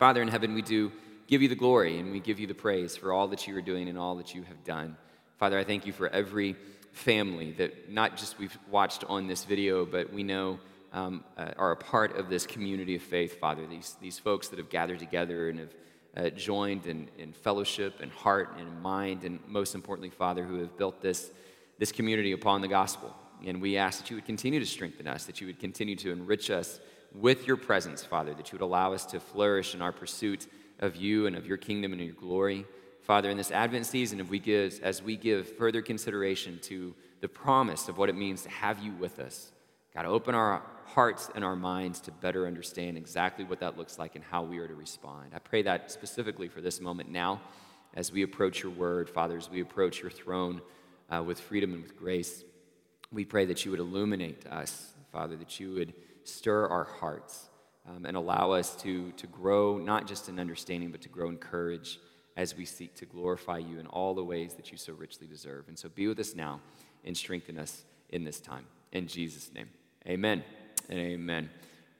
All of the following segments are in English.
Father in heaven, we do give you the glory and we give you the praise for all that you are doing and all that you have done. Father, I thank you for every family that not just we've watched on this video, but we know um, uh, are a part of this community of faith, Father. These, these folks that have gathered together and have uh, joined in, in fellowship and heart and in mind, and most importantly, Father, who have built this, this community upon the gospel. And we ask that you would continue to strengthen us, that you would continue to enrich us with your presence, Father, that you would allow us to flourish in our pursuit of you and of your kingdom and your glory. Father, in this Advent season, if we give, as we give further consideration to the promise of what it means to have you with us, God, open our hearts and our minds to better understand exactly what that looks like and how we are to respond. I pray that specifically for this moment now as we approach your word, Father, as we approach your throne uh, with freedom and with grace. We pray that you would illuminate us, Father, that you would stir our hearts um, and allow us to, to grow, not just in understanding, but to grow in courage as we seek to glorify you in all the ways that you so richly deserve. And so be with us now and strengthen us in this time. In Jesus' name, amen and amen.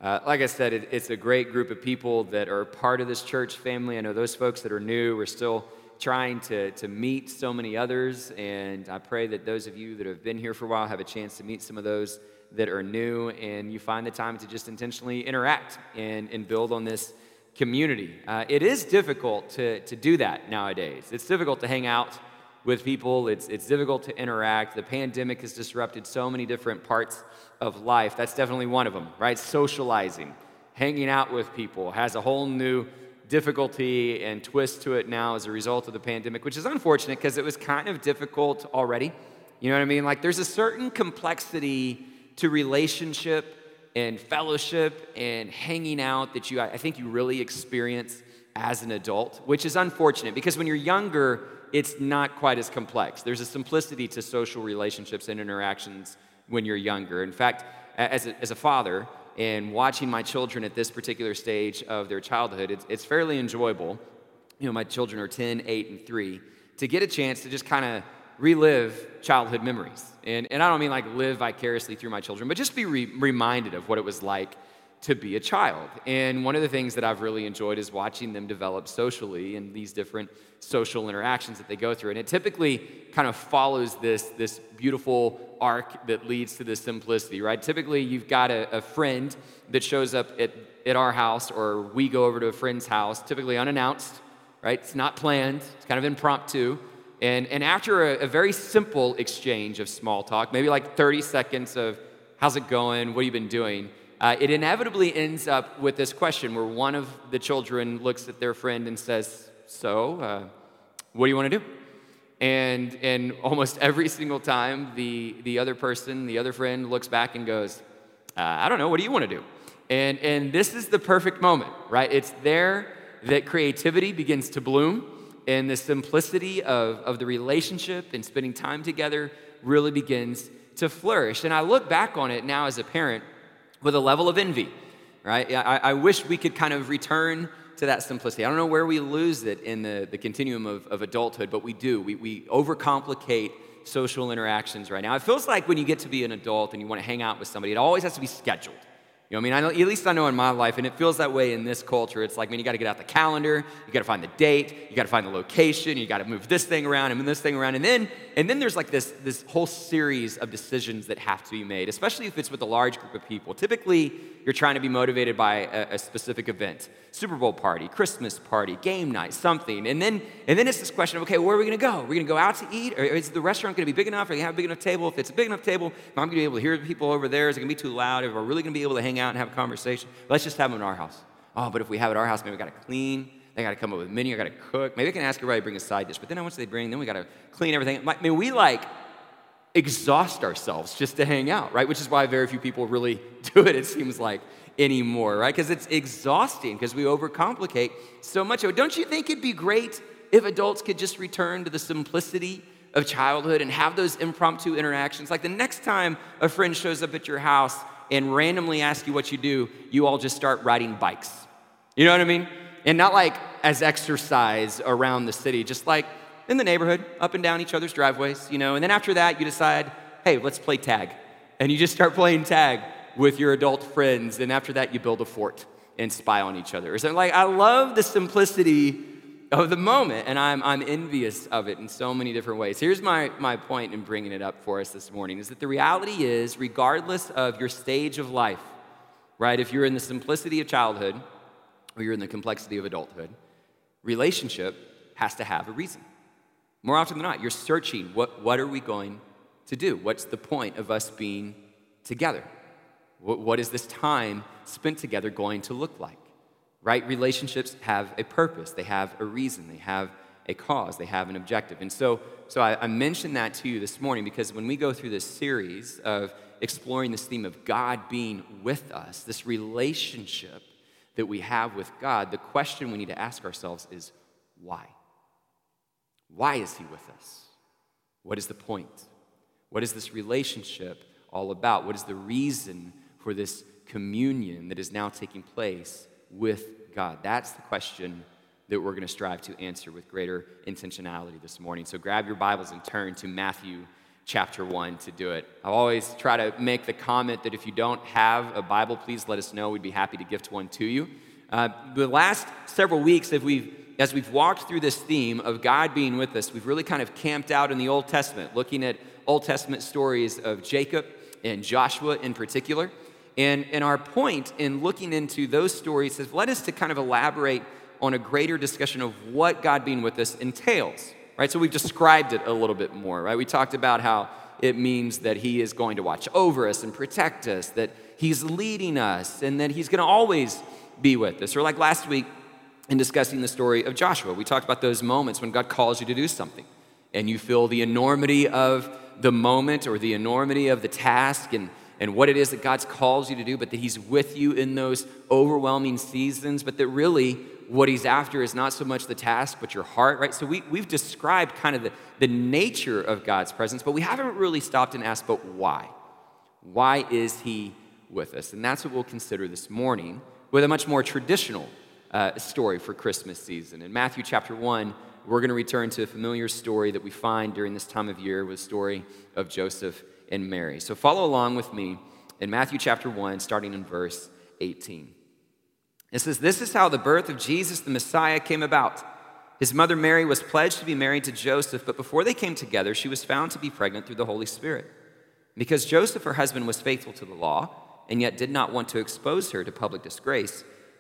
Uh, like I said, it, it's a great group of people that are part of this church family. I know those folks that are new, we're still trying to, to meet so many others. And I pray that those of you that have been here for a while have a chance to meet some of those that are new and you find the time to just intentionally interact and, and build on this community. Uh, it is difficult to, to do that nowadays. It's difficult to hang out with people, it's, it's difficult to interact. The pandemic has disrupted so many different parts of life. That's definitely one of them, right? Socializing, hanging out with people has a whole new difficulty and twist to it now as a result of the pandemic, which is unfortunate because it was kind of difficult already. You know what I mean? Like there's a certain complexity to relationship and fellowship and hanging out that you, I think, you really experience as an adult, which is unfortunate because when you're younger, it's not quite as complex. There's a simplicity to social relationships and interactions when you're younger. In fact, as a, as a father, and watching my children at this particular stage of their childhood, it's, it's fairly enjoyable. You know, my children are 10, 8, and 3, to get a chance to just kind of relive childhood memories. And, and I don't mean like live vicariously through my children, but just be re- reminded of what it was like to be a child. And one of the things that I've really enjoyed is watching them develop socially and these different social interactions that they go through. And it typically kind of follows this, this beautiful arc that leads to this simplicity, right? Typically, you've got a, a friend that shows up at, at our house, or we go over to a friend's house, typically unannounced, right? It's not planned, it's kind of impromptu. And, and after a, a, very simple exchange of small talk, maybe like 30 seconds of how's it going, what have you been doing, uh, it inevitably ends up with this question where one of the children looks at their friend and says, So, uh, what do you want to do? And, and almost every single time, the, the other person, the other friend, looks back and goes, uh, I don't know, what do you want to do? And, and this is the perfect moment, right? It's there that creativity begins to bloom and the simplicity of, of the relationship and spending time together really begins to flourish. And I look back on it now as a parent with a level of envy, right? I, I wish we could kind of return to that simplicity. I don't know where we lose it in the, the continuum of, of adulthood, but we do. We, we overcomplicate social interactions right now. It feels like when you get to be an adult and you want to hang out with somebody, it always has to be scheduled. You know, I mean, I know, at least I know in my life, and it feels that way in this culture. It's like, man, you got to get out the calendar, you got to find the date, you got to find the location, you got to move this thing around and move this thing around, and then, and then there's like this this whole series of decisions that have to be made, especially if it's with a large group of people. Typically, you're trying to be motivated by a, a specific event, Super Bowl party, Christmas party, game night, something, and then and then it's this question of, okay, where are we going to go? Are we going to go out to eat, or is the restaurant going to be big enough? Are you have a big enough table? If it's a big enough table, am I'm going to be able to hear the people over there. Is it going to be too loud? Are we really going to be able to hang out and have a conversation. Let's just have them in our house. Oh, but if we have it at our house, maybe we got to clean. They got to come up with a menu. I got to cook. Maybe I can ask everybody to bring a side dish. But then once they bring, then we got to clean everything. I mean, we like exhaust ourselves just to hang out, right? Which is why very few people really do it, it seems like, anymore, right? Because it's exhausting because we overcomplicate so much. of it. Don't you think it'd be great if adults could just return to the simplicity of childhood and have those impromptu interactions? Like the next time a friend shows up at your house and randomly asks you what you do, you all just start riding bikes. You know what I mean? And not like as exercise around the city, just like in the neighborhood, up and down each other's driveways, you know. And then after that, you decide, hey, let's play tag. And you just start playing tag with your adult friends. And after that, you build a fort and spy on each other. Or like, I love the simplicity of the moment, and I'm, I'm envious of it in so many different ways. Here's my, my point in bringing it up for us this morning is that the reality is, regardless of your stage of life, right, if you're in the simplicity of childhood or you're in the complexity of adulthood, relationship has to have a reason. More often than not, you're searching what, what are we going to do? What's the point of us being together? What, what is this time spent together going to look like? right? Relationships have a purpose, they have a reason, they have a cause, they have an objective. And so, so I, I mentioned that to you this morning because when we go through this series of exploring this theme of God being with us, this relationship that we have with God, the question we need to ask ourselves is why? Why is He with us? What is the point? What is this relationship all about? What is the reason for this communion that is now taking place with God? That's the question that we're going to strive to answer with greater intentionality this morning. So grab your Bibles and turn to Matthew chapter 1 to do it. I always try to make the comment that if you don't have a Bible, please let us know. We'd be happy to gift one to you. Uh, the last several weeks, if we've, as we've walked through this theme of God being with us, we've really kind of camped out in the Old Testament, looking at Old Testament stories of Jacob and Joshua in particular. And, and our point in looking into those stories has led us to kind of elaborate on a greater discussion of what God being with us entails, right? So we've described it a little bit more, right? We talked about how it means that He is going to watch over us and protect us, that He's leading us, and that He's going to always be with us. Or like last week in discussing the story of Joshua, we talked about those moments when God calls you to do something and you feel the enormity of the moment or the enormity of the task and and what it is that God's calls you to do, but that He's with you in those overwhelming seasons, but that really what He's after is not so much the task, but your heart, right? So we, we've described kind of the, the nature of God's presence, but we haven't really stopped and asked, but why? Why is He with us? And that's what we'll consider this morning with a much more traditional uh, story for Christmas season. In Matthew chapter 1, we're going to return to a familiar story that we find during this time of year with the story of Joseph and Mary. So follow along with me in Matthew chapter 1, starting in verse 18. It says, This is how the birth of Jesus the Messiah came about. His mother Mary was pledged to be married to Joseph, but before they came together, she was found to be pregnant through the Holy Spirit. Because Joseph, her husband, was faithful to the law and yet did not want to expose her to public disgrace,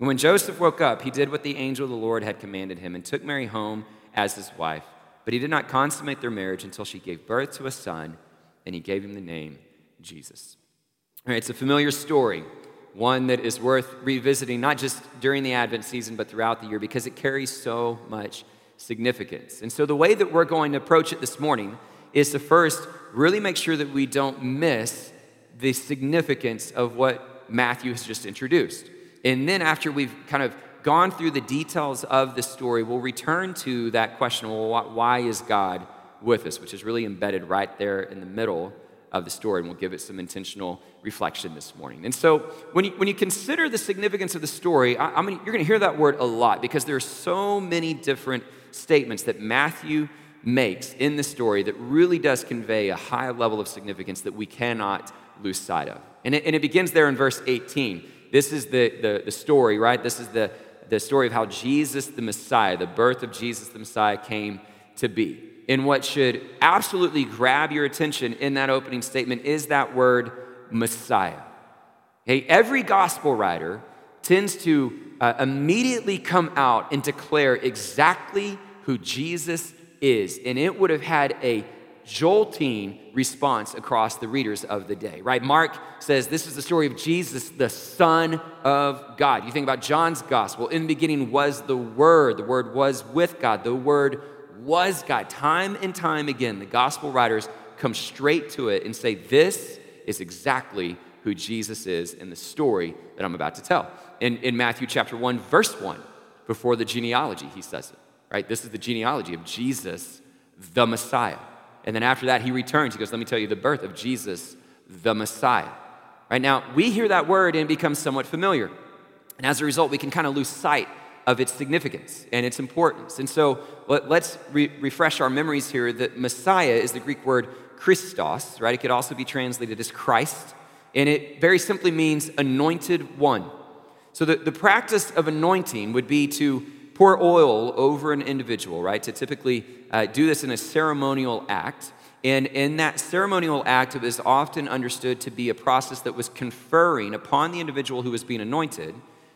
And when Joseph woke up, he did what the angel of the Lord had commanded him and took Mary home as his wife. But he did not consummate their marriage until she gave birth to a son, and he gave him the name Jesus. All right, it's a familiar story, one that is worth revisiting, not just during the Advent season, but throughout the year, because it carries so much significance. And so, the way that we're going to approach it this morning is to first really make sure that we don't miss the significance of what Matthew has just introduced. And then, after we've kind of gone through the details of the story, we'll return to that question well, why is God with us? Which is really embedded right there in the middle of the story, and we'll give it some intentional reflection this morning. And so, when you, when you consider the significance of the story, I, mean, you're going to hear that word a lot because there are so many different statements that Matthew makes in the story that really does convey a high level of significance that we cannot lose sight of. And it, and it begins there in verse 18. This is the, the, the story, right? This is the, the story of how Jesus the Messiah, the birth of Jesus the Messiah, came to be. And what should absolutely grab your attention in that opening statement is that word Messiah. Hey, every gospel writer tends to uh, immediately come out and declare exactly who Jesus is. And it would have had a jolting response across the readers of the day, right? Mark says this is the story of Jesus, the Son of God. You think about John's gospel. In the beginning was the Word, the Word was with God, the Word was God. Time and time again, the gospel writers come straight to it and say, This is exactly who Jesus is in the story that I'm about to tell. In, in Matthew chapter 1, verse 1, before the genealogy, he says it, right? This is the genealogy of Jesus, the Messiah. And then after that, he returns. He goes, Let me tell you the birth of Jesus, the Messiah. Right now, we hear that word and it becomes somewhat familiar. And as a result, we can kind of lose sight of its significance and its importance. And so let, us re- refresh our memories here that Messiah is the Greek word Christos, right? It could also be translated as Christ. And it very simply means anointed one. So the, the practice of anointing would be to pour oil over an individual, right? To typically uh, do this in a ceremonial act. And in that ceremonial act, it was often understood to be a process that was conferring upon the individual who was being anointed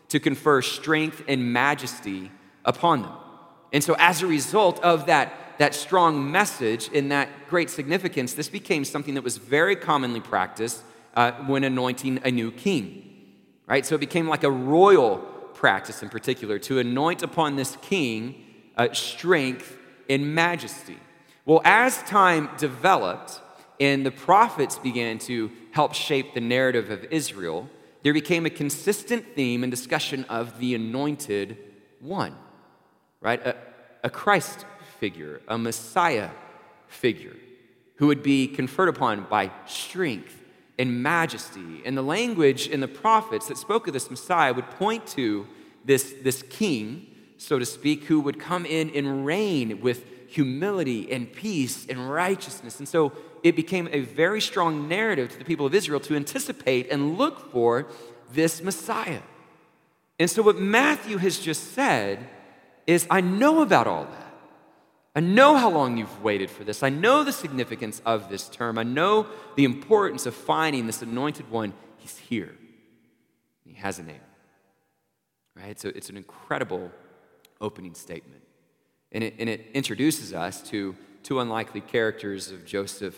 to confer strength and majesty upon them. And so, as a result of that, that strong message and that great significance, this became something that was very commonly practiced uh, when anointing a new king, right? So, it became like a royal practice in particular to anoint upon this king uh, strength and majesty. Well, as time developed and the prophets began to help shape the narrative of Israel, there became a consistent theme and discussion of the anointed one, right? A, a Christ figure, a Messiah figure who would be conferred upon by strength and majesty. And the language in the prophets that spoke of this Messiah would point to this, this king, so to speak, who would come in and reign with humility and peace and righteousness. And so it became a very strong narrative to the people of Israel to anticipate and look for this Messiah. And so, what Matthew has just said is, I know about all that. I know how long you've waited for this. I know the significance of this term. I know the importance of finding this anointed one. He's here. He has a name. Right? So it's an incredible opening statement. And it, and it introduces us to two unlikely characters of Joseph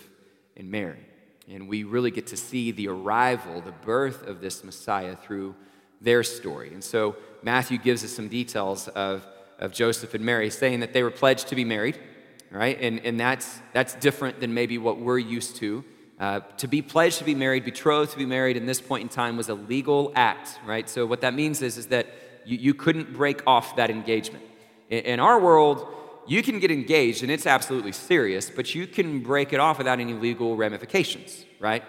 and Mary. And we really get to see the arrival, the birth of this Messiah through their story. And so Matthew gives us some details of, of Joseph and Mary, saying that they were pledged to be married, right? And, and that's, that's different than maybe what we're used to. Uh, to be pledged to be married, betrothed to be married in this point in time was a legal act, right? So what that means is, is that you, you couldn't break off that engagement. In, in our world, you can get engaged and it's absolutely serious, but you can break it off without any legal ramifications, right?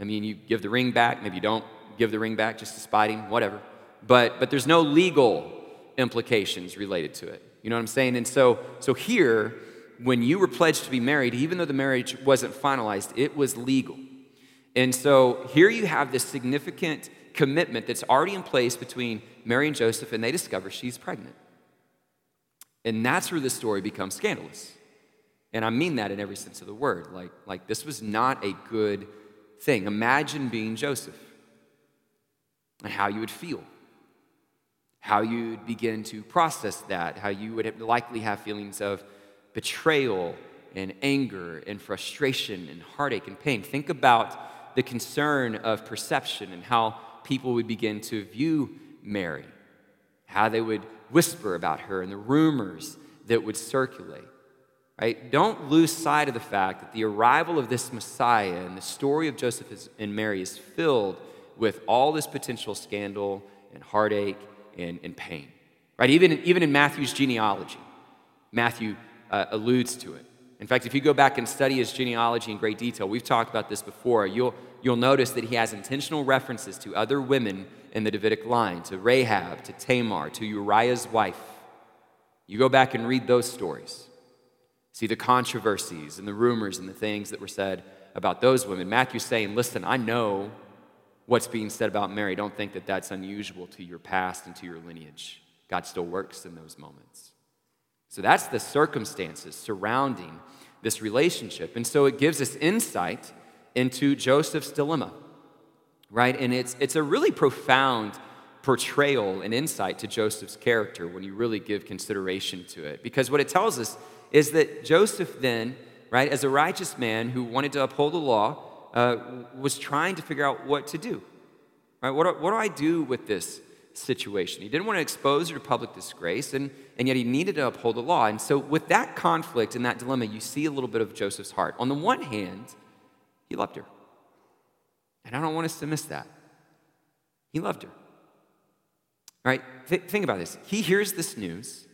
I mean, you give the ring back, maybe you don't give the ring back just to spite him, whatever. But, but there's no legal implications related to it. You know what I'm saying? And so, so here, when you were pledged to be married, even though the marriage wasn't finalized, it was legal. And so here you have this significant commitment that's already in place between Mary and Joseph, and they discover she's pregnant. And that's where the story becomes scandalous. And I mean that in every sense of the word. Like, like this was not a good thing. Imagine being Joseph and how you would feel, how you'd begin to process that, how you would likely have feelings of betrayal and anger and frustration and heartache and pain. Think about the concern of perception and how people would begin to view Mary, how they would whisper about her and the rumors that would circulate. Right? Don't lose sight of the fact that the arrival of this Messiah and the story of Joseph and Mary is filled with all this potential scandal and heartache and, and pain. Right? Even, even in Matthew's genealogy, Matthew uh, alludes to it. In fact, if you go back and study his genealogy in great detail, we've talked about this before, you'll, you'll notice that he has intentional references to other women in the Davidic line to Rahab, to Tamar, to Uriah's wife. You go back and read those stories. See the controversies and the rumors and the things that were said about those women. Matthew's saying, Listen, I know what's being said about Mary. Don't think that that's unusual to your past and to your lineage. God still works in those moments. So that's the circumstances surrounding this relationship. And so it gives us insight into Joseph's dilemma right? And it's, it's a really profound portrayal and insight to Joseph's character when you really give consideration to it. Because what it tells us is that Joseph then, right, as a righteous man who wanted to uphold the law, uh, was trying to figure out what to do. Right? What, do, what do I do with this situation? He didn't want to expose her to public disgrace, and, and yet he needed to uphold the law. And so, with that conflict and that dilemma, you see a little bit of Joseph's heart. On the one hand, he loved her. And I don't want us to miss that. He loved her. Right? Th- think about this. He hears this news,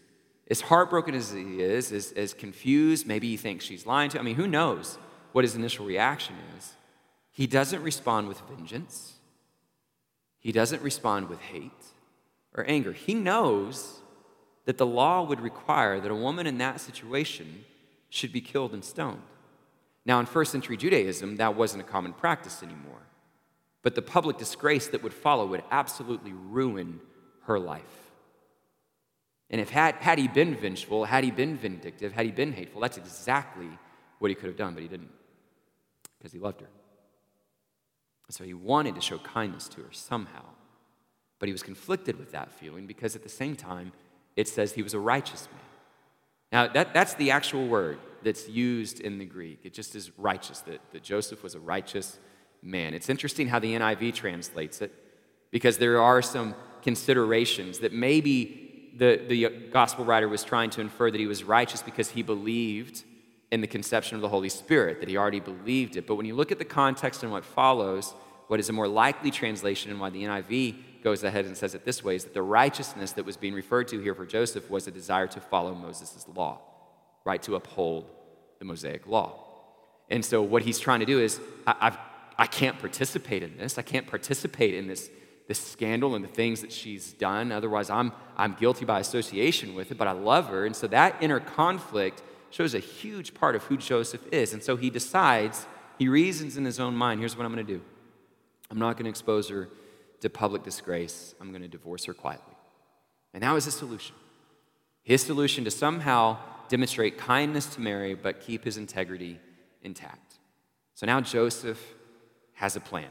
as heartbroken as he is, as, as confused, maybe he thinks she's lying to him. I mean, who knows what his initial reaction is? He doesn't respond with vengeance, he doesn't respond with hate or anger. He knows that the law would require that a woman in that situation should be killed and stoned. Now, in first century Judaism, that wasn't a common practice anymore. But the public disgrace that would follow would absolutely ruin her life. And if had, had he been vengeful, had he been vindictive, had he been hateful, that's exactly what he could have done, but he didn't because he loved her. So he wanted to show kindness to her somehow. But he was conflicted with that feeling because at the same time, it says he was a righteous man. Now, that, that's the actual word that's used in the Greek. It just is righteous, that, that Joseph was a righteous man. It's interesting how the NIV translates it because there are some considerations that maybe the, the gospel writer was trying to infer that he was righteous because he believed in the conception of the Holy Spirit, that he already believed it. But when you look at the context and what follows, what is a more likely translation and why the NIV goes ahead and says it this way is that the righteousness that was being referred to here for Joseph was a desire to follow Moses' law, right? To uphold the Mosaic law. And so what he's trying to do is, I, I've, I can't participate in this. I can't participate in this, this scandal and the things that she's done. Otherwise, I'm, I'm guilty by association with it, but I love her. And so that inner conflict shows a huge part of who Joseph is. And so he decides, he reasons in his own mind here's what I'm going to do I'm not going to expose her to public disgrace. I'm going to divorce her quietly. And that was his solution. His solution to somehow demonstrate kindness to Mary, but keep his integrity intact. So now Joseph has a plan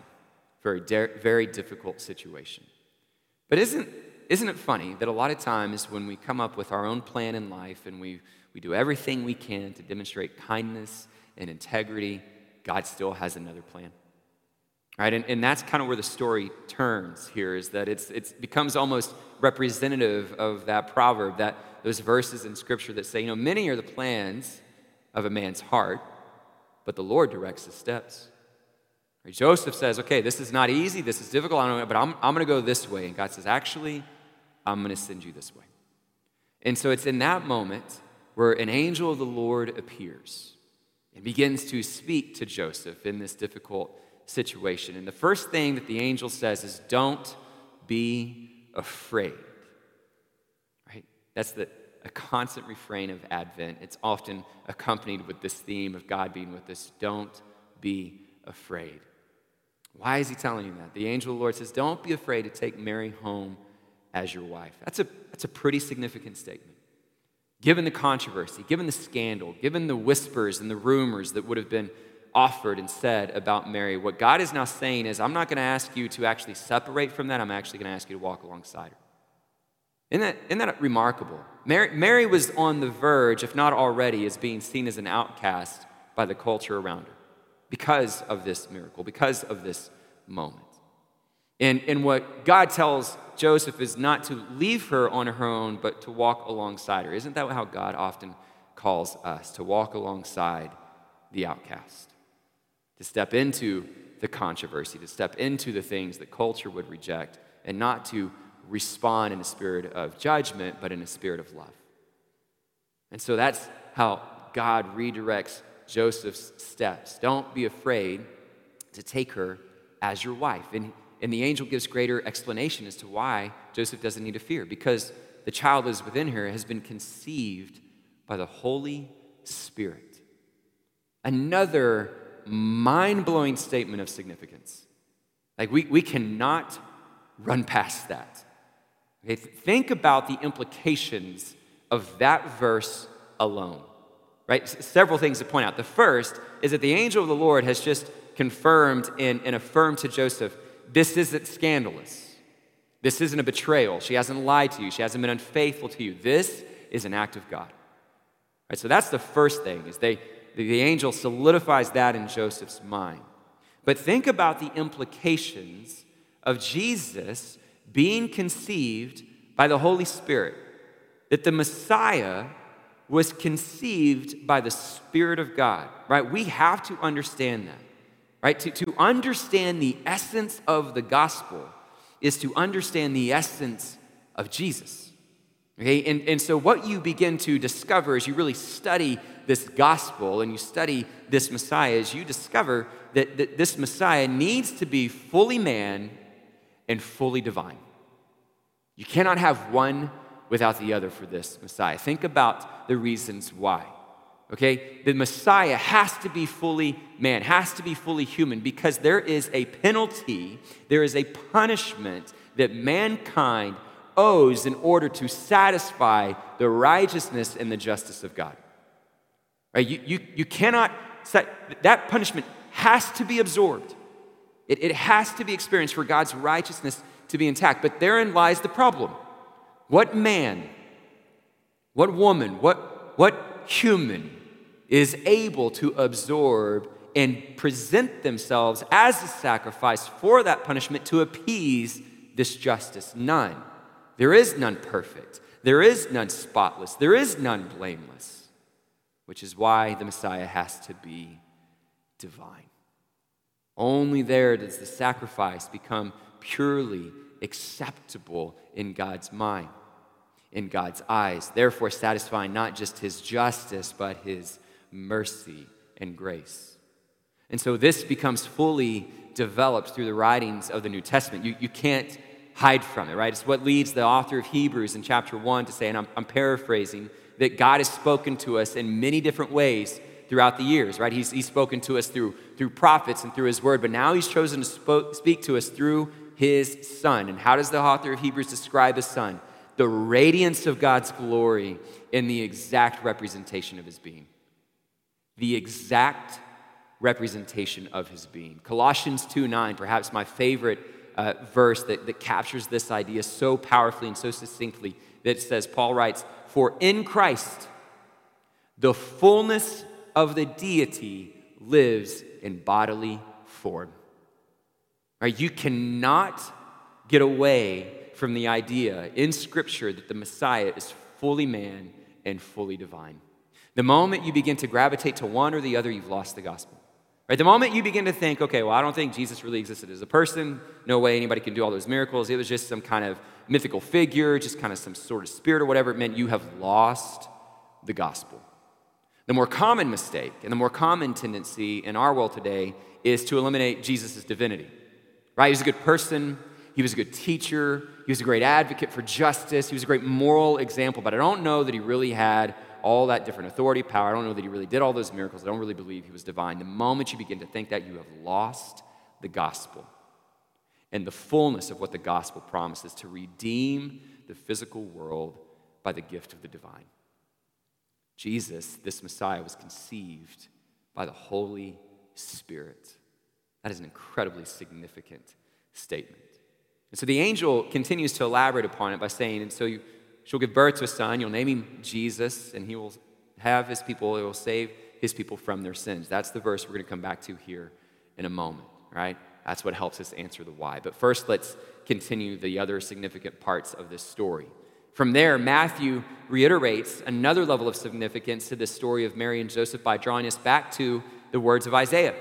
for a de- very difficult situation. But isn't, isn't it funny that a lot of times when we come up with our own plan in life and we, we do everything we can to demonstrate kindness and integrity, God still has another plan? Right? And, and that's kind of where the story turns here, is that it's, it becomes almost representative of that proverb, that those verses in Scripture that say, you know, many are the plans of a man's heart, but the Lord directs his steps. Right? Joseph says, okay, this is not easy, this is difficult, I don't know, but I'm, I'm going to go this way. And God says, actually, I'm going to send you this way. And so it's in that moment where an angel of the Lord appears and begins to speak to Joseph in this difficult situation. And the first thing that the angel says is, Don't be afraid. Right? That's the, a constant refrain of Advent. It's often accompanied with this theme of God being with us. Don't be afraid. Why is he telling you that? The angel of the Lord says, Don't be afraid to take Mary home as your wife. That's a, that's a pretty significant statement. Given the controversy, given the scandal, given the whispers and the rumors that would have been offered and said about Mary, what God is now saying is, I'm not going to ask you to actually separate from that. I'm actually going to ask you to walk alongside her. Isn't that, isn't that remarkable? Mary, Mary was on the verge, if not already, as being seen as an outcast by the culture around her because of this miracle, because of this moment. And, and what God tells Joseph is not to leave her on her own, but to walk alongside her. Isn't that how God often calls us, to walk alongside the outcast? to step into the controversy, to step into the things that culture would reject, and not to respond in a spirit of judgment, but in a spirit of love. And so that's how God redirects Joseph's steps. Don't be afraid to take her as your wife. And, and the angel gives greater explanation as to why Joseph doesn't need to fear, because the child that is within her has been conceived by the Holy Spirit. Another mind blowing statement of significance. Like, we, we cannot run past that. Okay, think about the implications of that verse alone, right? S- several things to point out. The first is that the angel of the Lord has just confirmed and, and affirmed to Joseph this isn't scandalous. This isn't a betrayal. She hasn't lied to you. She hasn't been unfaithful to you. This is an act of God. Right, so that's the first thing is they, the angel solidifies that in Joseph's mind. But think about the implications of Jesus being conceived by the Holy Spirit, that the Messiah was conceived by the Spirit of God, right? We have to understand that, right? To, to understand the essence of the gospel is to understand the essence of Jesus. Okay, and, and so what you begin to discover as you really study this gospel and you study this Messiah is you discover that, that this Messiah needs to be fully man and fully divine. You cannot have one without the other for this Messiah. Think about the reasons why. Okay? The Messiah has to be fully man, has to be fully human because there is a penalty, there is a punishment that mankind owes in order to satisfy the righteousness and the justice of God. Right? You, you, you cannot, that punishment has to be absorbed. It, it has to be experienced for God's righteousness to be intact. But therein lies the problem. What man, what woman, what, what human is able to absorb and present themselves as a sacrifice for that punishment to appease this justice? None. There is none perfect. There is none spotless. There is none blameless, which is why the Messiah has to be divine. Only there does the sacrifice become purely acceptable in God's mind, in God's eyes, therefore satisfying not just his justice, but his mercy and grace. And so this becomes fully developed through the writings of the New Testament. You, you can't hide from it, right? It's what leads the author of Hebrews in chapter 1 to say, and I'm, I'm paraphrasing, that God has spoken to us in many different ways throughout the years, right? He's, he's spoken to us through, through prophets and through his word, but now he's chosen to speak to us through his son. And how does the author of Hebrews describe his son? The radiance of God's glory in the exact representation of his being. The exact representation of his being. Colossians 2 9, perhaps my favorite uh, verse that, that captures this idea so powerfully and so succinctly that says, Paul writes, For in Christ, the fullness of the deity lives in bodily form. Right? You cannot get away from the idea in Scripture that the Messiah is fully man and fully divine. The moment you begin to gravitate to one or the other, you've lost the gospel. Right? The moment you begin to think, okay, well, I don't think Jesus really existed as a person. No way anybody can do all those miracles. It was just some kind of mythical figure, just kind of some sort of spirit or whatever it meant. You have lost the gospel. The more common mistake and the more common tendency in our world today is to eliminate Jesus' divinity. Right? He was a good person, he was a good teacher, he was a great advocate for justice, he was a great moral example, but I don't know that he really had all that different authority, power. I don't know that he really did all those miracles. I don't really believe he was divine. The moment you begin to think that, you have lost the gospel and the fullness of what the gospel promises to redeem the physical world by the gift of the divine. Jesus, this Messiah, was conceived by the Holy Spirit. That is an incredibly significant statement. And so the angel continues to elaborate upon it by saying, And so you, she'll give birth to a son, you'll name him Jesus, and he will have his people, he will save his people from their sins. That's the verse we're going to come back to here in a moment, right? That's what helps us answer the why. But first, let's continue the other significant parts of this story. From there, Matthew reiterates another level of significance to this story of Mary and Joseph by drawing us back to the words of Isaiah.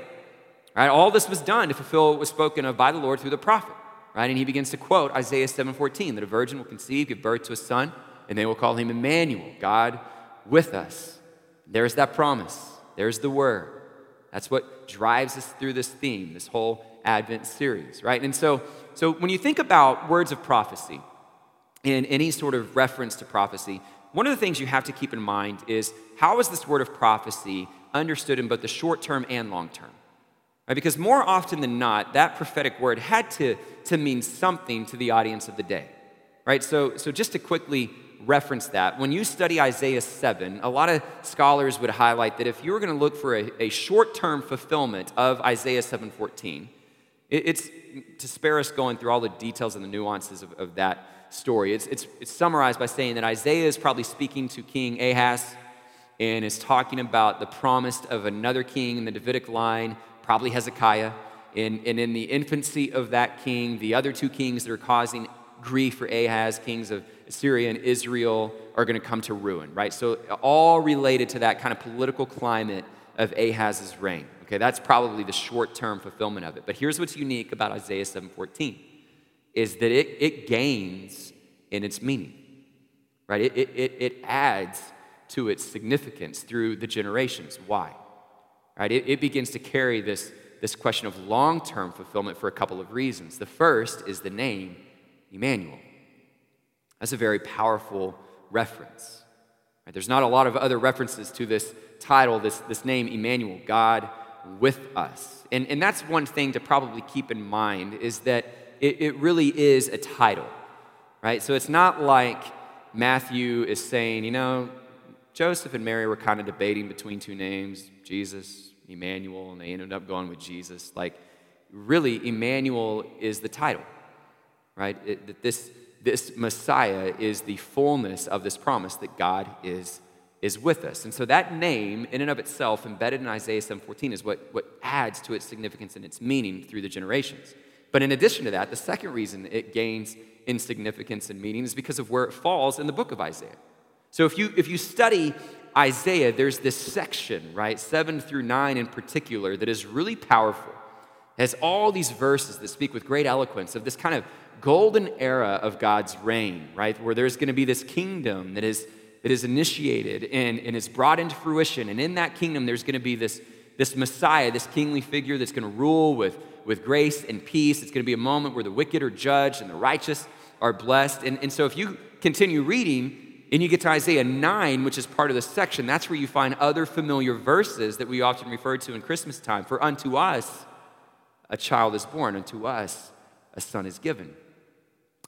Right? All this was done to fulfill what was spoken of by the Lord through the prophet. Right? And he begins to quote Isaiah 7:14 that a virgin will conceive, give birth to a son, and they will call him Emmanuel, God with us. There's that promise. There's the word. That's what drives us through this theme, this whole Advent series, right? And so, so when you think about words of prophecy, in any sort of reference to prophecy, one of the things you have to keep in mind is how is this word of prophecy understood in both the short term and long term? Right? Because more often than not, that prophetic word had to, to mean something to the audience of the day. Right? So, so just to quickly reference that, when you study Isaiah 7, a lot of scholars would highlight that if you were going to look for a, a short term fulfillment of Isaiah 7:14, it, it's to spare us going through all the details and the nuances of, of that story. It's, it's, it's summarized by saying that Isaiah is probably speaking to King Ahaz and is talking about the promise of another king in the Davidic line, probably Hezekiah. And, and in the infancy of that king, the other two kings that are causing grief for Ahaz, kings of Syria and Israel, are going to come to ruin, right? So, all related to that kind of political climate of Ahaz's reign. Okay, that's probably the short term fulfillment of it. But here's what's unique about Isaiah 7:14 is that it, it gains in its meaning, right? It, it, it adds to its significance through the generations. Why? Right? It, it begins to carry this, this question of long term fulfillment for a couple of reasons. The first is the name Emmanuel. That's a very powerful reference. Right? There's not a lot of other references to this title, this, this name, Emmanuel, God with us. And, and that's one thing to probably keep in mind is that it, it really is a title, right? So it's not like Matthew is saying, you know, Joseph and Mary were kind of debating between two names, Jesus, Emmanuel, and they ended up going with Jesus. Like, really, Emmanuel is the title, right? It, that this, this Messiah is the fullness of this promise that God is, is with us. And so that name, in and of itself, embedded in Isaiah 7:14, is what, what adds to its significance and its meaning through the generations. But in addition to that, the second reason it gains in significance and meaning is because of where it falls in the book of Isaiah. So if you if you study Isaiah, there's this section, right, seven through nine in particular, that is really powerful. It has all these verses that speak with great eloquence of this kind of golden era of God's reign, right? Where there's going to be this kingdom that is, that is initiated and, and is brought into fruition. And in that kingdom, there's going to be this, this Messiah, this kingly figure that's going to rule with, with grace and peace. It's going to be a moment where the wicked are judged and the righteous are blessed. And, and so if you continue reading, and you get to Isaiah 9, which is part of the section, that's where you find other familiar verses that we often refer to in Christmas time. For unto us a child is born, unto us a son is given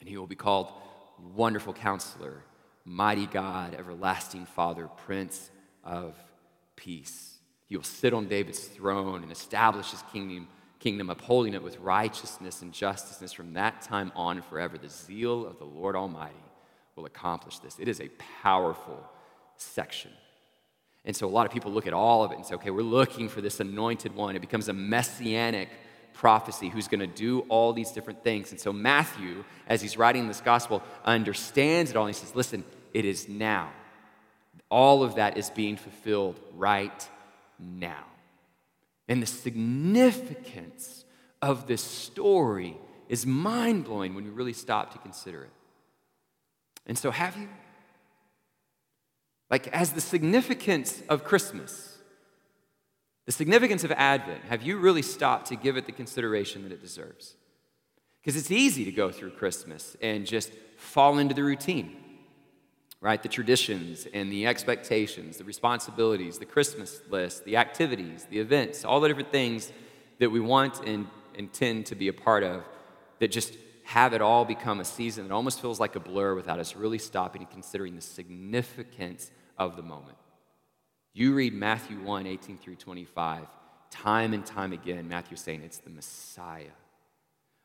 and he will be called Wonderful Counselor, Mighty God, Everlasting Father, Prince of Peace. He will sit on David's throne and establish his kingdom, kingdom, upholding it with righteousness and justice from that time on forever. The zeal of the Lord Almighty will accomplish this. It is a powerful section. And so a lot of people look at all of it and say, okay, we're looking for this anointed one. It becomes a messianic prophecy who's going to do all these different things. And so Matthew, as he's writing this gospel, understands it all. And he says, listen, it is now. All of that is being fulfilled right now. And the significance of this story is mind blowing when you really stop to consider it. And so, have you? Like, as the significance of Christmas, the significance of Advent, have you really stopped to give it the consideration that it deserves? Because it's easy to go through Christmas and just fall into the routine, right? The traditions and the expectations, the responsibilities, the Christmas list, the activities, the events, all the different things that we want and intend to be a part of that just have it all become a season that almost feels like a blur without us really stopping and considering the significance of the moment. You read Matthew 1 18 through 25, time and time again, Matthew saying it's the Messiah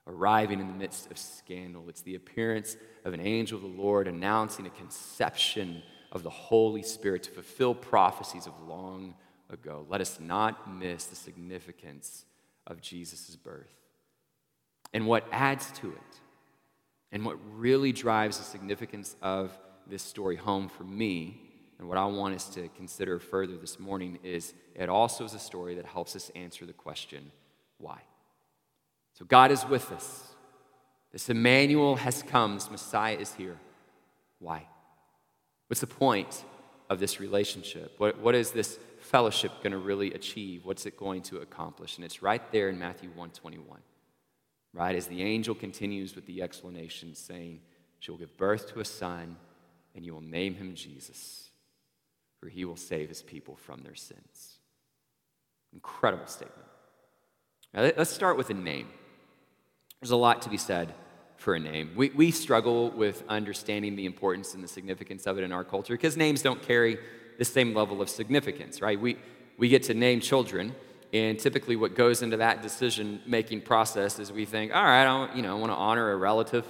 arriving in the midst of scandal. It's the appearance of an angel of the Lord announcing a conception of the Holy Spirit to fulfill prophecies of long ago. Let us not miss the significance of Jesus' birth. And what adds to it, and what really drives the significance of this story home for me, and what I want us to consider further this morning is it also is a story that helps us answer the question, why? So God is with us. This Emmanuel has come, this Messiah is here. Why? What's the point of this relationship? What, what is this fellowship going to really achieve? What's it going to accomplish? And it's right there in Matthew 121. Right? As the angel continues with the explanation, saying, She will give birth to a son, and you will name him Jesus for he will save his people from their sins. Incredible statement. Now, let's start with a name. There's a lot to be said for a name. We, we struggle with understanding the importance and the significance of it in our culture because names don't carry the same level of significance, right? We, we get to name children, and typically what goes into that decision making process is we think, all right, I, you know, I want to honor a relative.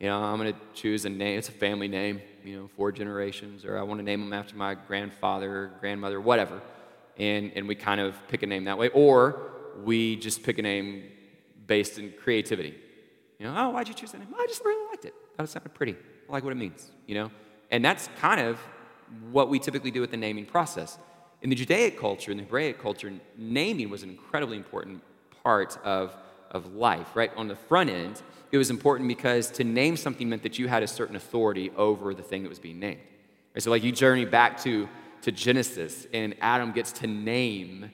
You know, I'm going to choose a name, it's a family name you know, four generations, or I want to name them after my grandfather, grandmother, whatever. And, and we kind of pick a name that way. Or we just pick a name based in creativity. You know, oh, why'd you choose that name? Oh, I just really liked it. It sounded pretty. I like what it means, you know? And that's kind of what we typically do with the naming process. In the Judaic culture, in the Hebraic culture, naming was an incredibly important part of, of life, right? On the front end, it was important because to name something meant that you had a certain authority over the thing that was being named. Right? So, like, you journey back to, to Genesis, and Adam gets to name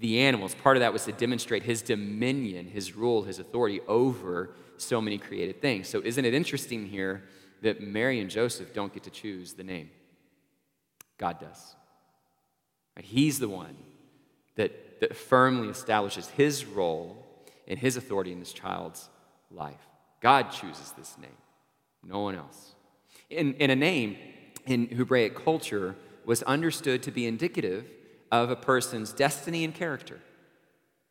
the animals. Part of that was to demonstrate his dominion, his rule, his authority over so many created things. So, isn't it interesting here that Mary and Joseph don't get to choose the name? God does. He's the one that, that firmly establishes his role and his authority in this child's life. God chooses this name, no one else. In, in a name in Hebraic culture was understood to be indicative of a person's destiny and character.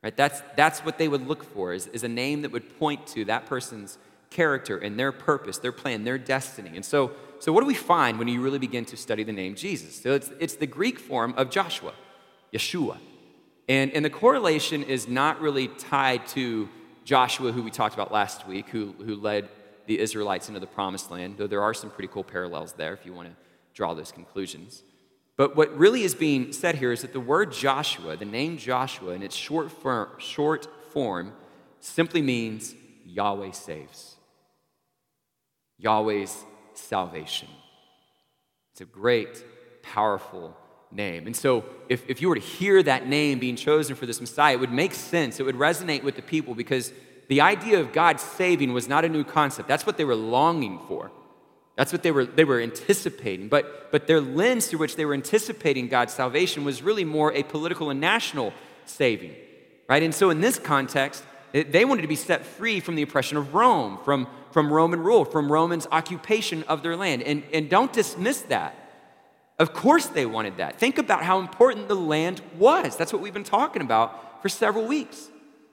Right? That's, that's what they would look for, is, is a name that would point to that person's character and their purpose, their plan, their destiny. And so, so what do we find when you really begin to study the name Jesus? So it's, it's the Greek form of Joshua, Yeshua. And, and the correlation is not really tied to Joshua, who we talked about last week, who, who led the Israelites into the promised land, though there are some pretty cool parallels there if you want to draw those conclusions. But what really is being said here is that the word Joshua, the name Joshua, in its short, form, short form, simply means Yahweh saves. Yahweh's salvation. It's a great, powerful name. And so, if, if you were to hear that name being chosen for this Messiah, it would make sense. It would resonate with the people because the idea of God saving was not a new concept. That's what they were longing for. That's what they were, they were anticipating. But, but their lens through which they were anticipating God's salvation was really more a political and national saving. Right? And so, in this context, they wanted to be set free from the oppression of Rome, from, from Roman rule, from Romans' occupation of their land. And, and don't dismiss that. Of course, they wanted that. Think about how important the land was. That's what we've been talking about for several weeks.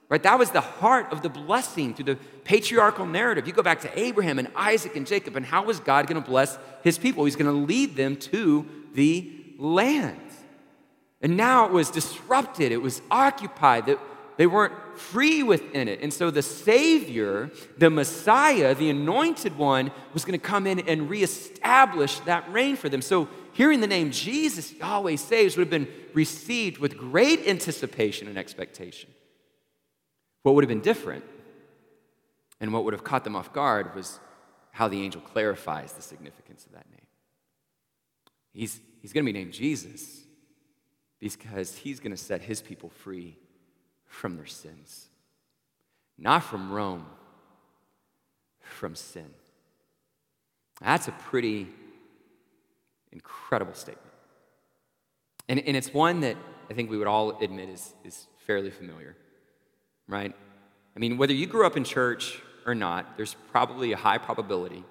Right? That was the heart of the blessing through the patriarchal narrative. You go back to Abraham and Isaac and Jacob, and how was God going to bless his people? He's going to lead them to the land. And now it was disrupted, it was occupied, they weren't free within it. And so the Savior, the Messiah, the anointed one, was going to come in and reestablish that reign for them. So hearing the name Jesus, Yahweh saves, would have been received with great anticipation and expectation. What would have been different and what would have caught them off guard was how the angel clarifies the significance of that name. He's, he's going to be named Jesus because he's going to set his people free from their sins, not from Rome, from sin. That's a pretty incredible statement. And, and it's one that I think we would all admit is, is fairly familiar, right? I mean, whether you grew up in church or not, there's probably a high probability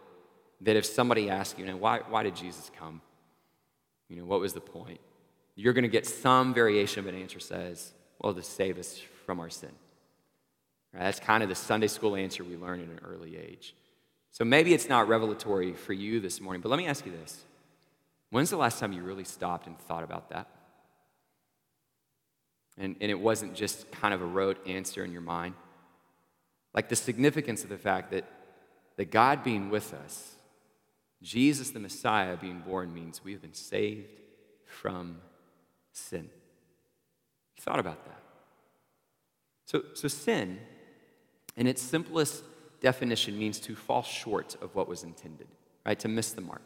that if somebody asks you, you know, why, why did Jesus come? You know, what was the point? You're going to get some variation of an answer says, well, to save us from our sin. Right? That's kind of the Sunday school answer we learn in an early age. So maybe it's not revelatory for you this morning, but let me ask you this When's the last time you really stopped and thought about that? And, and it wasn't just kind of a rote answer in your mind. Like the significance of the fact that, that God being with us, Jesus the Messiah being born, means we have been saved from sin. You thought about that? So, so sin, in its simplest definition, means to fall short of what was intended, right? To miss the mark.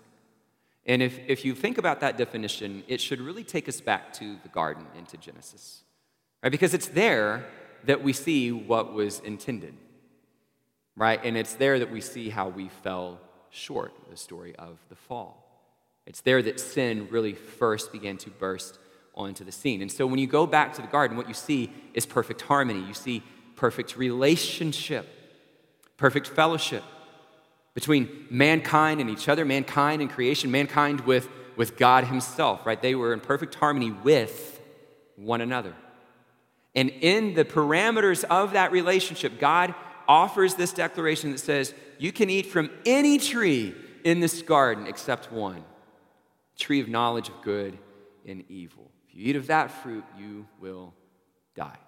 And if, if you think about that definition, it should really take us back to the garden into Genesis, right? Because it's there that we see what was intended, right? And it's there that we see how we fell short, the story of the fall. It's there that sin really first began to burst onto the scene. And so when you go back to the garden, what you see is perfect harmony. You see perfect relationship, perfect fellowship between mankind and each other, mankind and creation, mankind with, with God Himself, right? They were in perfect harmony with one another. And in the parameters of that relationship, God offers this declaration that says, You can eat from any tree in this garden except one tree of knowledge of good and evil. You eat of that fruit, you will die.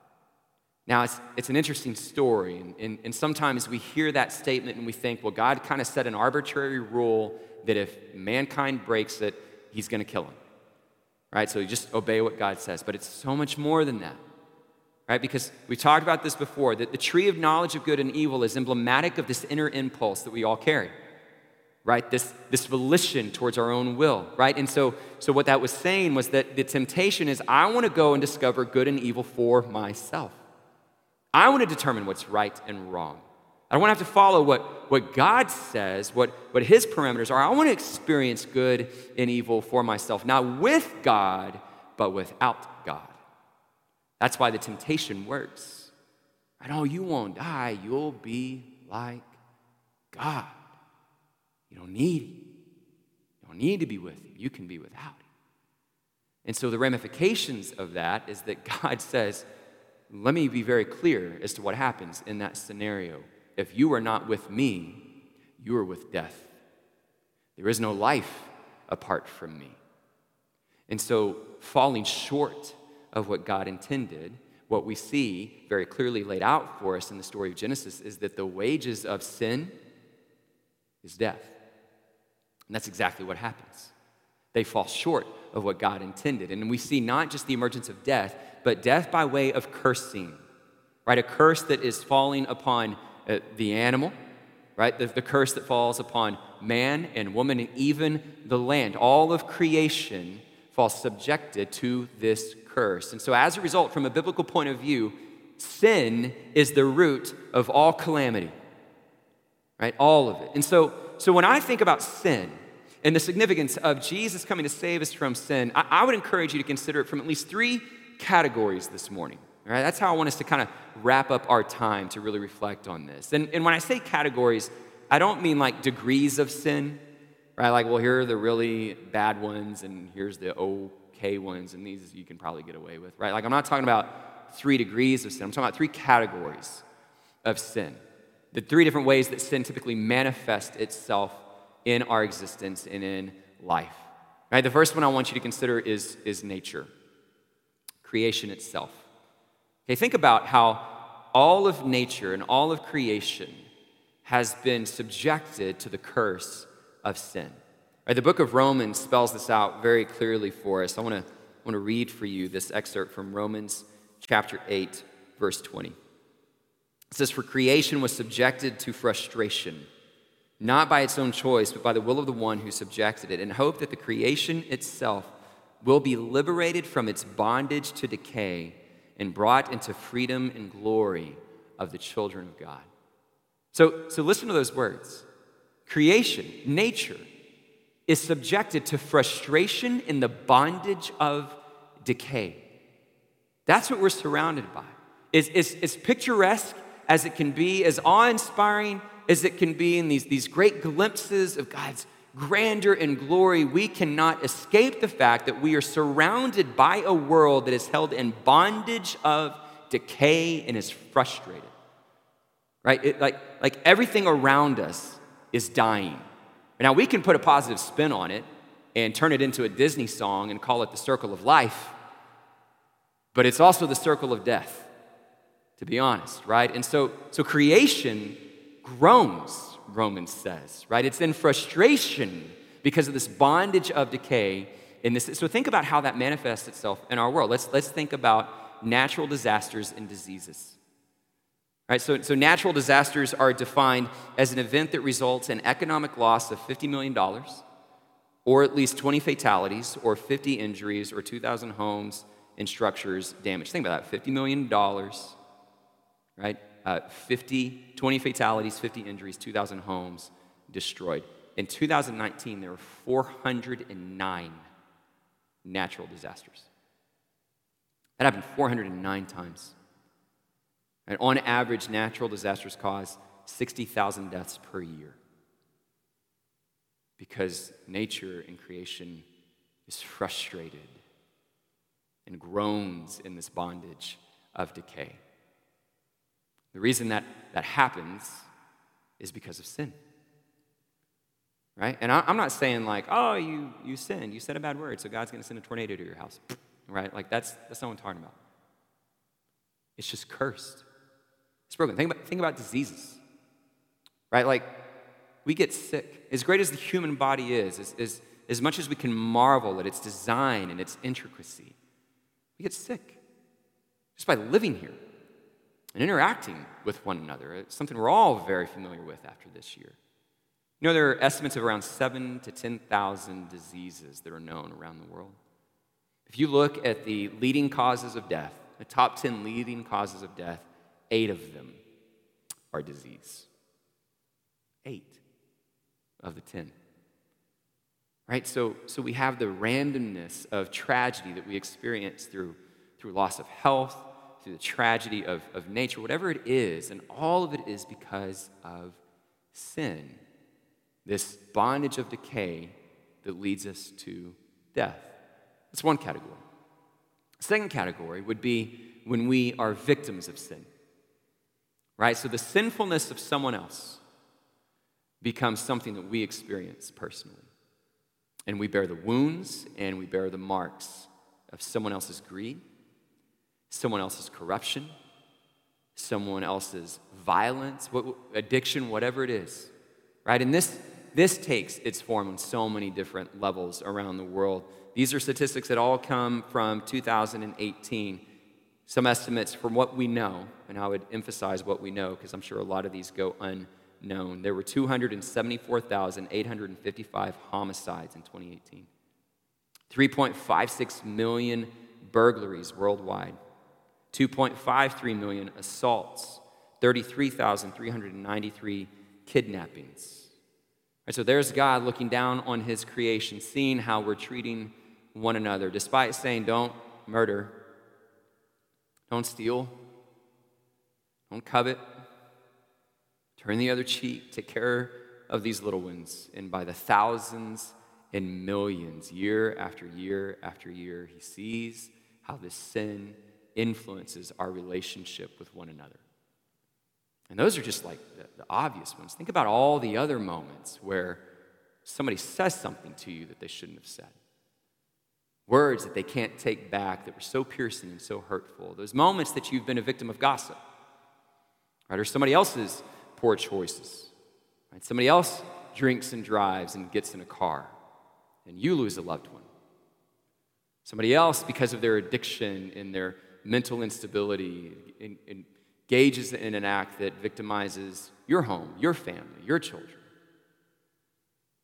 Now, it's, it's an interesting story, and, and, and sometimes we hear that statement and we think, well, God kind of set an arbitrary rule that if mankind breaks it, he's going to kill him. Right? So you just obey what God says. But it's so much more than that. right? Because we talked about this before that the tree of knowledge of good and evil is emblematic of this inner impulse that we all carry, right? This, this volition towards our own will, right? And so, so what that was saying was that the temptation is I want to go and discover good and evil for myself. I want to determine what's right and wrong. I don't want to have to follow what, what God says, what, what His parameters are. I want to experience good and evil for myself, not with God, but without God. That's why the temptation works. Right? Oh, you won't die. You'll be like God. You don't need Him. You don't need to be with Him. You can be without Him. And so the ramifications of that is that God says, let me be very clear as to what happens in that scenario. If you are not with me, you are with death. There is no life apart from me. And so, falling short of what God intended, what we see very clearly laid out for us in the story of Genesis is that the wages of sin is death. And that's exactly what happens. They fall short of what God intended. And we see not just the emergence of death, but death by way of cursing, right? A curse that is falling upon uh, the animal, right? The, the curse that falls upon man and woman and even the land. All of creation falls subjected to this curse. And so, as a result, from a biblical point of view, sin is the root of all calamity, right? All of it. And so, so when I think about sin, and the significance of Jesus coming to save us from sin, I, I would encourage you to consider it from at least three categories this morning. All right, that's how I want us to kind of wrap up our time to really reflect on this. And, and when I say categories, I don't mean like degrees of sin, right? Like, well, here are the really bad ones, and here's the okay ones, and these you can probably get away with, right? Like, I'm not talking about three degrees of sin, I'm talking about three categories of sin. The three different ways that sin typically manifests itself in our existence and in life. Right? The first one I want you to consider is, is nature, creation itself. Okay, think about how all of nature and all of creation has been subjected to the curse of sin. Right, the book of Romans spells this out very clearly for us. I want to I want to read for you this excerpt from Romans chapter 8, verse 20. It says, For creation was subjected to frustration, not by its own choice, but by the will of the one who subjected it, in hope that the creation itself will be liberated from its bondage to decay and brought into freedom and glory of the children of God. So, so listen to those words. Creation, nature, is subjected to frustration in the bondage of decay. That's what we're surrounded by. It's, it's, it's picturesque as it can be, as awe inspiring as it can be in these, these great glimpses of God's grandeur and glory, we cannot escape the fact that we are surrounded by a world that is held in bondage of decay and is frustrated. Right? It, like, like everything around us is dying. Now, we can put a positive spin on it and turn it into a Disney song and call it the circle of life, but it's also the circle of death, to be honest, right? And so, so creation groans Romans says, right? It's in frustration because of this bondage of decay. In this, so think about how that manifests itself in our world. Let's, let's think about natural disasters and diseases. Right, so, so natural disasters are defined as an event that results in economic loss of $50 million, or at least 20 fatalities, or 50 injuries, or 2,000 homes and structures damaged. Think about that $50 million, right? uh, 50, 20 fatalities, 50 injuries, 2,000 homes destroyed. In 2019, there were 409 natural disasters. That happened 409 times. And on average, natural disasters cause 60,000 deaths per year because nature and creation is frustrated and groans in this bondage of decay. The reason that that happens is because of sin. Right? And I, am not saying like, oh, you, you sinned, you said a bad word, so God's going to send a tornado to your house. Right? Like, that's, that's not what I'm talking about. It's just cursed. It's broken. Think about, think about diseases. Right? Like, we get sick. As great as the human body is, as, as, as much as we can marvel at its design and its intricacy, we get sick. just by living here and interacting with one another. It's something we're all very familiar with after this year. You know, there are estimates of around seven to 10,000 diseases that are known around the world. If you look at the leading causes of death, the top 10 leading causes of death, eight of them are disease. Eight of the 10. Right? So, so we have the randomness of tragedy that we experience through, through loss of health, through the tragedy of, of nature, whatever it is, and all of it is because of sin. This bondage of decay that leads us to death. That's one category. Second category would be when we are victims of sin. Right? So the sinfulness of someone else becomes something that we experience personally. And we bear the wounds and we bear the marks of someone else's greed, someone else's corruption, someone else's violence, addiction, whatever it is. Right? And this, this takes its form on so many different levels around the world. These are statistics that all come from 2018. Some estimates from what we know, and I would emphasize what we know because I'm sure a lot of these go unknown. There were 274,855 homicides in 2018, 3.56 million burglaries worldwide, 2.53 million assaults, 33,393 kidnappings. So there's God looking down on his creation, seeing how we're treating one another, despite saying, don't murder, don't steal, don't covet, Turn the other cheek, take care of these little ones. And by the thousands and millions, year after year after year, he sees how this sin influences our relationship with one another. And those are just like the, the, obvious ones. Think about all the other moments where somebody says something to you that they shouldn't have said. Words that they can't take back that were so piercing and so hurtful. Those moments that you've been a victim of gossip, right? Or somebody else's poor choices. Right? Somebody else drinks and drives and gets in a car, and you lose a loved one. Somebody else, because of their addiction and their mental instability, engages in an act that victimizes your home, your family, your children.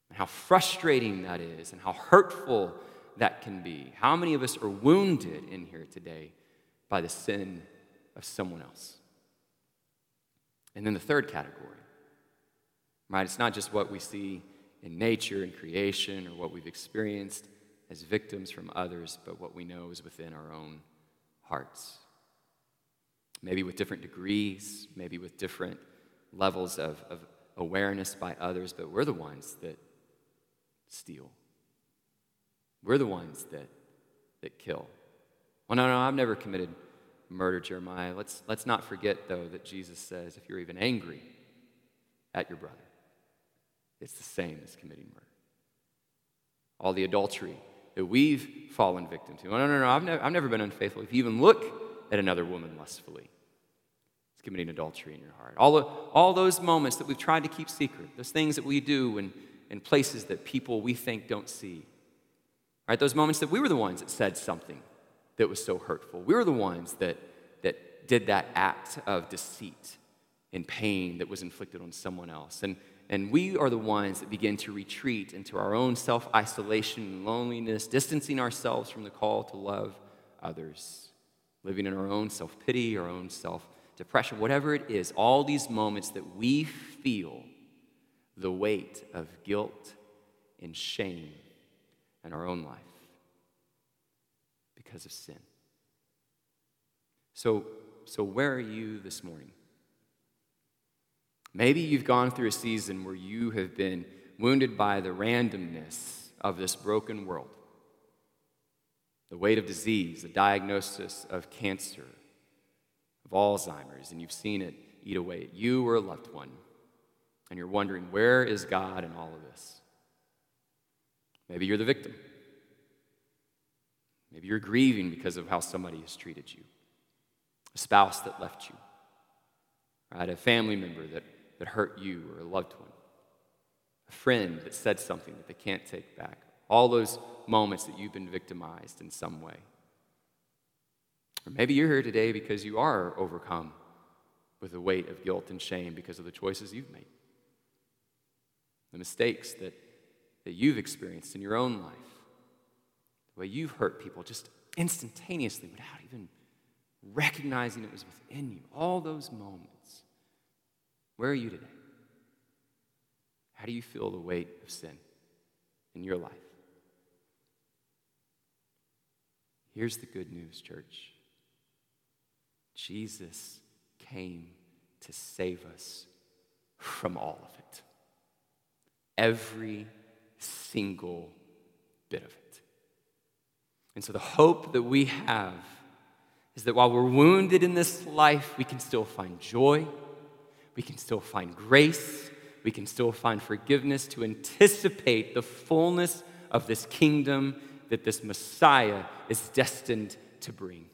And how frustrating that is, and how hurtful that can be. How many of us are wounded in here today by the sin of someone else? And then the third category, right? It's not just what we see in nature and creation or what we've experienced as victims from others, but what we know is within our own hearts. Maybe with different degrees, maybe with different levels of, of awareness by others, but we're the ones that steal. We're the ones that, that kill. Well, no, no, I've never committed murder Jeremiah. Let's, let's not forget, though, that Jesus says if you're even angry at your brother, it's the same as committing murder. All the adultery that we've fallen victim to. Oh, no, no, no, I've, never, I've never been unfaithful. If you even look at another woman lustfully, it's committing adultery in your heart. All, of, all those moments that we've tried to keep secret, those things that we do in, in places that people we think don't see, right? Those moments that we were the ones that said something that was so hurtful. We were the ones that, that did that act of deceit and pain that was inflicted on someone else. And, and we are the ones that begin to retreat into our own self isolation and loneliness, distancing ourselves from the call to love others, living in our own self pity, our own self depression, whatever it is, all these moments that we feel the weight of guilt and shame in our own life because of sin. So, so where are you this morning? Maybe you've gone through a season where you have been wounded by the randomness of this broken world the weight of disease, the diagnosis of cancer, of Alzheimer's, and you've seen it eat away at you or a loved one. And you're wondering, where is God in all of this? Maybe you're the victim. Maybe you're grieving because of how somebody has treated you a spouse that left you, right? a family member that, that hurt you or a loved one, a friend that said something that they can't take back. All those moments that you've been victimized in some way. Or maybe you're here today because you are overcome with the weight of guilt and shame because of the choices you've made, the mistakes that, that you've experienced in your own life, the way you've hurt people just instantaneously without even recognizing it was within you. All those moments. Where are you today? How do you feel the weight of sin in your life? Here's the good news, church Jesus came to save us from all of it. Every single bit of it. And so the hope that we have is that while we're wounded in this life, we can still find joy, we can still find grace, we can still find forgiveness to anticipate the fullness of this kingdom that this Messiah is destined to bring.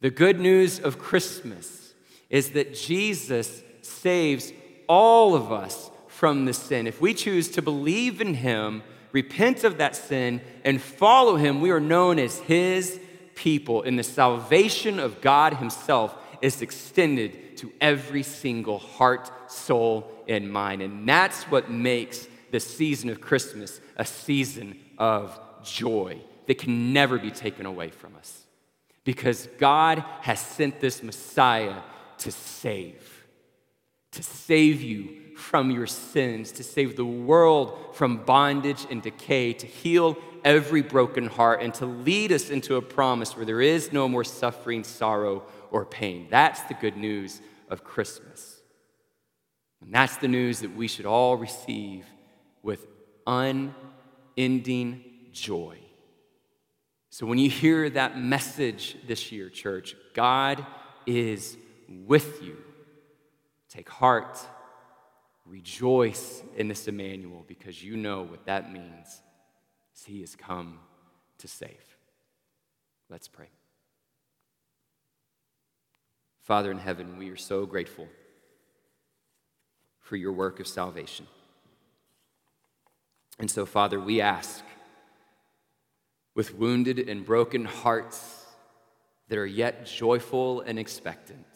The good news of Christmas is that Jesus saves all of us from the sin. If we choose to believe in him, repent of that sin, and follow him, we are known as his people. And the salvation of God himself is extended to every single heart, soul, and mind. And that's what makes the season of Christmas a season of joy that can never be taken away from us because God has sent this Messiah to save, to save you from your sins, to save the world from bondage and decay, to heal every broken heart, and to lead us into a promise where there is no more suffering, sorrow, or pain. That's the good news of Christmas. And that's the news that we should all receive with unending joy. So when you hear that message this year, church, God is with you. Take heart, rejoice in this Emmanuel because you know what that means. He has come to save. Let's pray. Father in heaven, we are so grateful for your work of salvation. And so, Father, we ask with wounded and broken hearts that are yet joyful and expectant.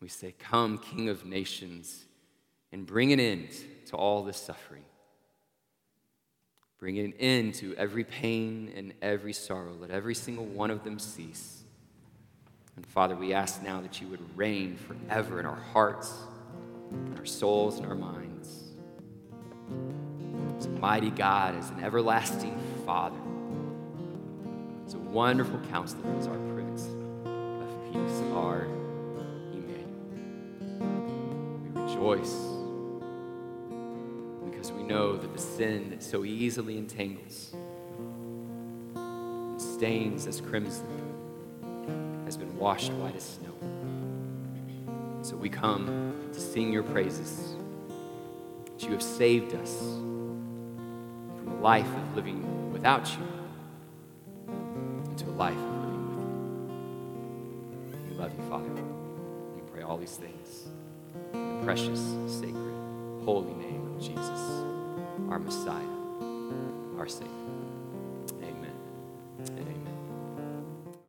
We say, Come, King of nations, and bring an end to all this suffering. Bring an end to every pain and every sorrow. Let every single one of them cease. And Father, we ask now that you would reign forever in our hearts, in our souls, and our minds. As a mighty God, as an everlasting Father. as a wonderful counselor as our Prince of Peace, our Emmanuel. We rejoice because we know that the sin that so easily entangles and stains as crimson has been washed white as snow. So we come to sing your praises. That you have saved us from a life of living without you into a life of living with you. We love you, Father. We pray all these things in the precious, sacred, holy name of Jesus, our Messiah, our Savior. Amen amen.